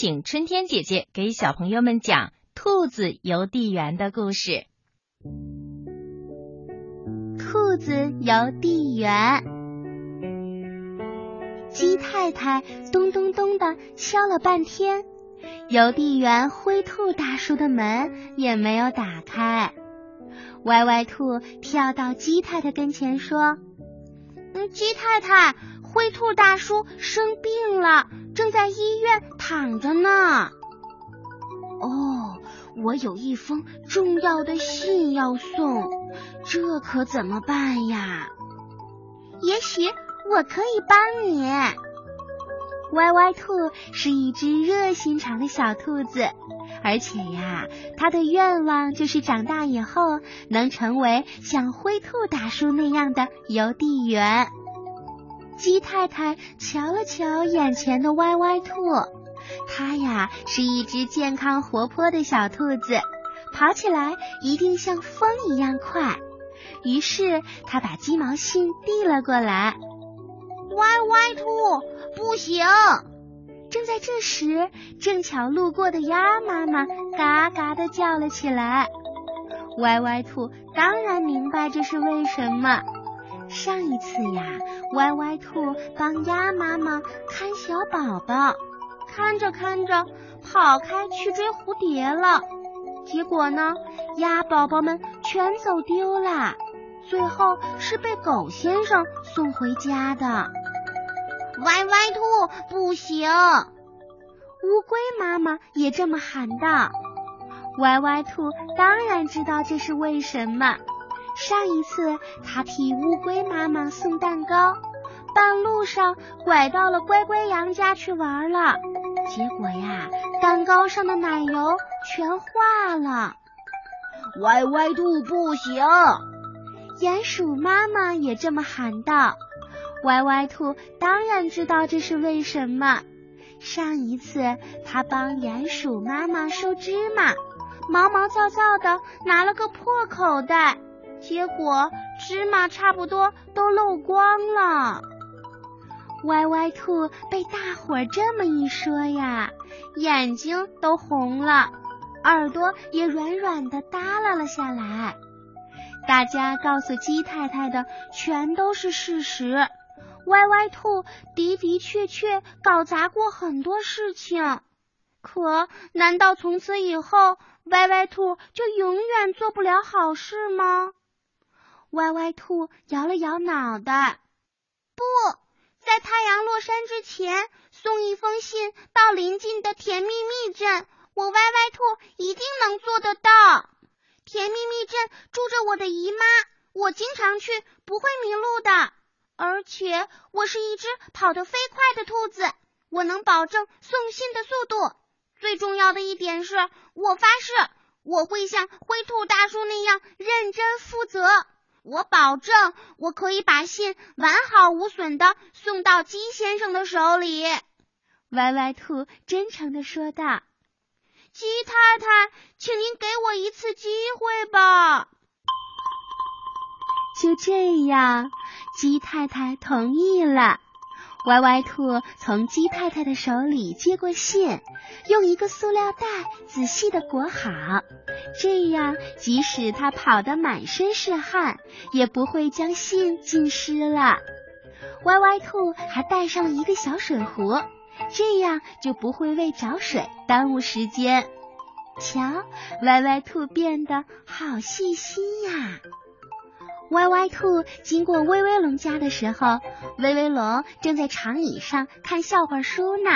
请春天姐姐给小朋友们讲兔子邮递员的故事。兔子邮递员，鸡太太咚咚咚的敲了半天，邮递员灰兔大叔的门也没有打开。歪歪兔跳到鸡太太跟前说：“嗯，鸡太太，灰兔大叔生病了，正在医院躺着呢。”哦，我有一封重要的信要送，这可怎么办呀？也许我可以帮你。歪歪兔是一只热心肠的小兔子，而且呀，它的愿望就是长大以后能成为像灰兔大叔那样的邮递员。鸡太太瞧了瞧眼前的歪歪兔，它呀是一只健康活泼的小兔子，跑起来一定像风一样快。于是，它把鸡毛信递了过来。歪歪兔，不行！正在这时，正巧路过的鸭妈妈嘎嘎的叫了起来。歪歪兔当然明白这是为什么。上一次呀，歪歪兔帮鸭妈妈看小宝宝，看着看着跑开去追蝴蝶了，结果呢，鸭宝宝们全走丢了，最后是被狗先生送回家的。歪歪兔不行，乌龟妈妈也这么喊道。歪歪兔当然知道这是为什么。上一次他替乌龟妈妈送蛋糕，半路上拐到了乖乖羊家去玩了，结果呀，蛋糕上的奶油全化了。歪歪兔不行，鼹鼠妈妈也这么喊道。歪歪兔当然知道这是为什么。上一次他帮鼹鼠妈妈收芝麻，毛毛躁躁的拿了个破口袋，结果芝麻差不多都漏光了。歪歪兔被大伙儿这么一说呀，眼睛都红了，耳朵也软软的耷拉了下来。大家告诉鸡太太的全都是事实。歪歪兔的的确确搞砸过很多事情，可难道从此以后歪歪兔就永远做不了好事吗？歪歪兔摇了摇脑袋，不在太阳落山之前送一封信到邻近的甜蜜蜜镇，我歪歪兔一定能做得到。甜蜜蜜镇住着我的姨妈，我经常去，不会迷路的。而且我是一只跑得飞快的兔子，我能保证送信的速度。最重要的一点是，我发誓我会像灰兔大叔那样认真负责。我保证我可以把信完好无损地送到鸡先生的手里。歪歪兔真诚地说道：“鸡太太，请您给我一次机会吧。”就这样。鸡太太同意了，歪歪兔从鸡太太的手里接过信，用一个塑料袋仔细的裹好，这样即使它跑得满身是汗，也不会将信浸湿了。歪歪兔还带上了一个小水壶，这样就不会为找水耽误时间。瞧，歪歪兔变得好细心呀！歪歪兔经过威威龙家的时候，威威龙正在长椅上看笑话书呢。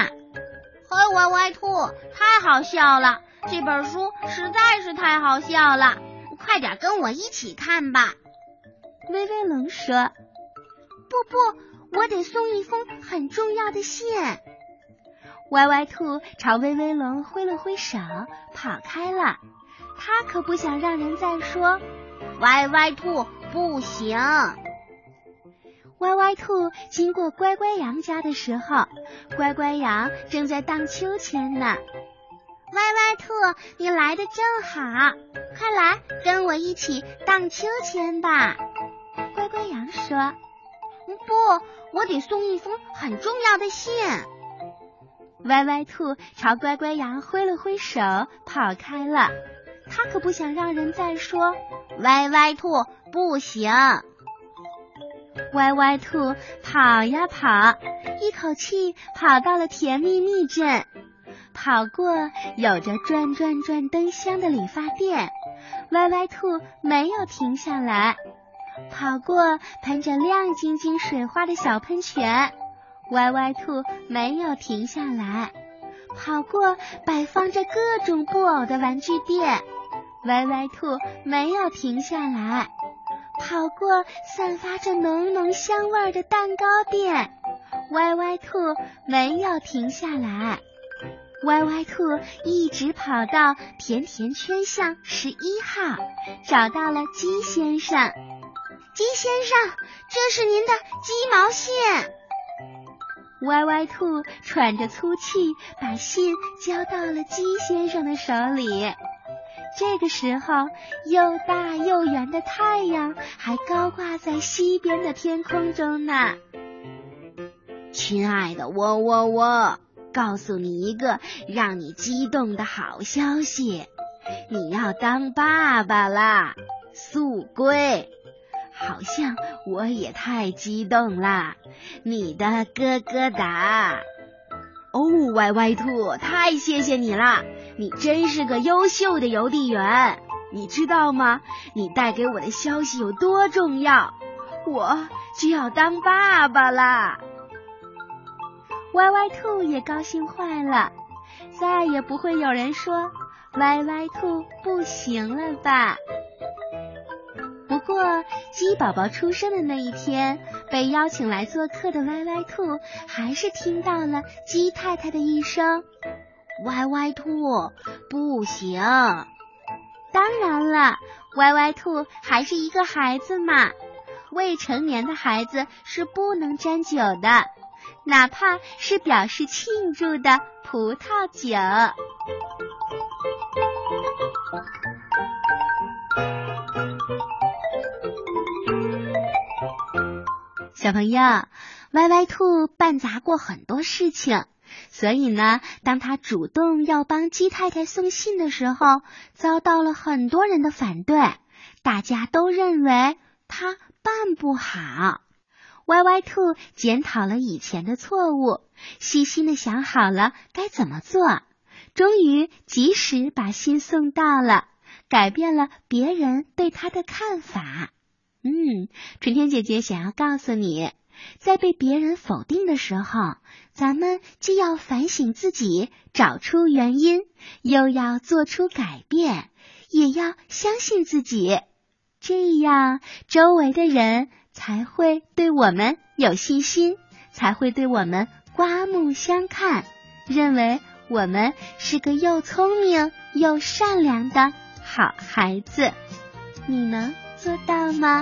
嘿，歪歪兔，太好笑了！这本书实在是太好笑了，快点跟我一起看吧。威威龙说：“不不，我得送一封很重要的信。”歪歪兔朝威威龙挥了挥手，跑开了。他可不想让人再说歪歪兔。不行！歪歪兔经过乖乖羊家的时候，乖乖羊正在荡秋千呢。歪歪兔，你来的正好，快来跟我一起荡秋千吧。乖乖羊说：“不，我得送一封很重要的信。”歪歪兔朝乖乖羊挥了挥手，跑开了。他可不想让人再说歪歪兔不行。歪歪兔跑呀跑，一口气跑到了甜蜜蜜镇，跑过有着转转转灯箱的理发店，歪歪兔没有停下来；跑过喷着亮晶晶水花的小喷泉。歪歪兔没有停下来，跑过摆放着各种布偶的玩具店。歪歪兔没有停下来，跑过散发着浓浓香味的蛋糕店。歪歪兔没有停下来，歪歪兔一直跑到甜甜圈巷十一号，找到了鸡先生。鸡先生，这是您的鸡毛信。歪歪兔喘着粗气，把信交到了鸡先生的手里。这个时候，又大又圆的太阳还高挂在西边的天空中呢。亲爱的窝窝窝，告诉你一个让你激动的好消息，你要当爸爸啦，速龟！好像我也太激动啦！你的咯咯哒！哦，歪歪兔，太谢谢你啦！你真是个优秀的邮递员。你知道吗？你带给我的消息有多重要？我就要当爸爸啦！歪歪兔也高兴坏了，再也不会有人说歪歪兔不行了吧？不过，鸡宝宝出生的那一天，被邀请来做客的歪歪兔还是听到了鸡太太的一声：“歪歪兔不行。”当然了，歪歪兔还是一个孩子嘛，未成年的孩子是不能沾酒的，哪怕是表示庆祝的葡萄酒。小朋友，歪歪兔办砸过很多事情，所以呢，当他主动要帮鸡太太送信的时候，遭到了很多人的反对。大家都认为他办不好。歪歪兔检讨了以前的错误，细心的想好了该怎么做，终于及时把信送到了，改变了别人对他的看法。嗯，春天姐姐想要告诉你，在被别人否定的时候，咱们既要反省自己，找出原因，又要做出改变，也要相信自己，这样周围的人才会对我们有信心，才会对我们刮目相看，认为我们是个又聪明又善良的好孩子。你能做到吗？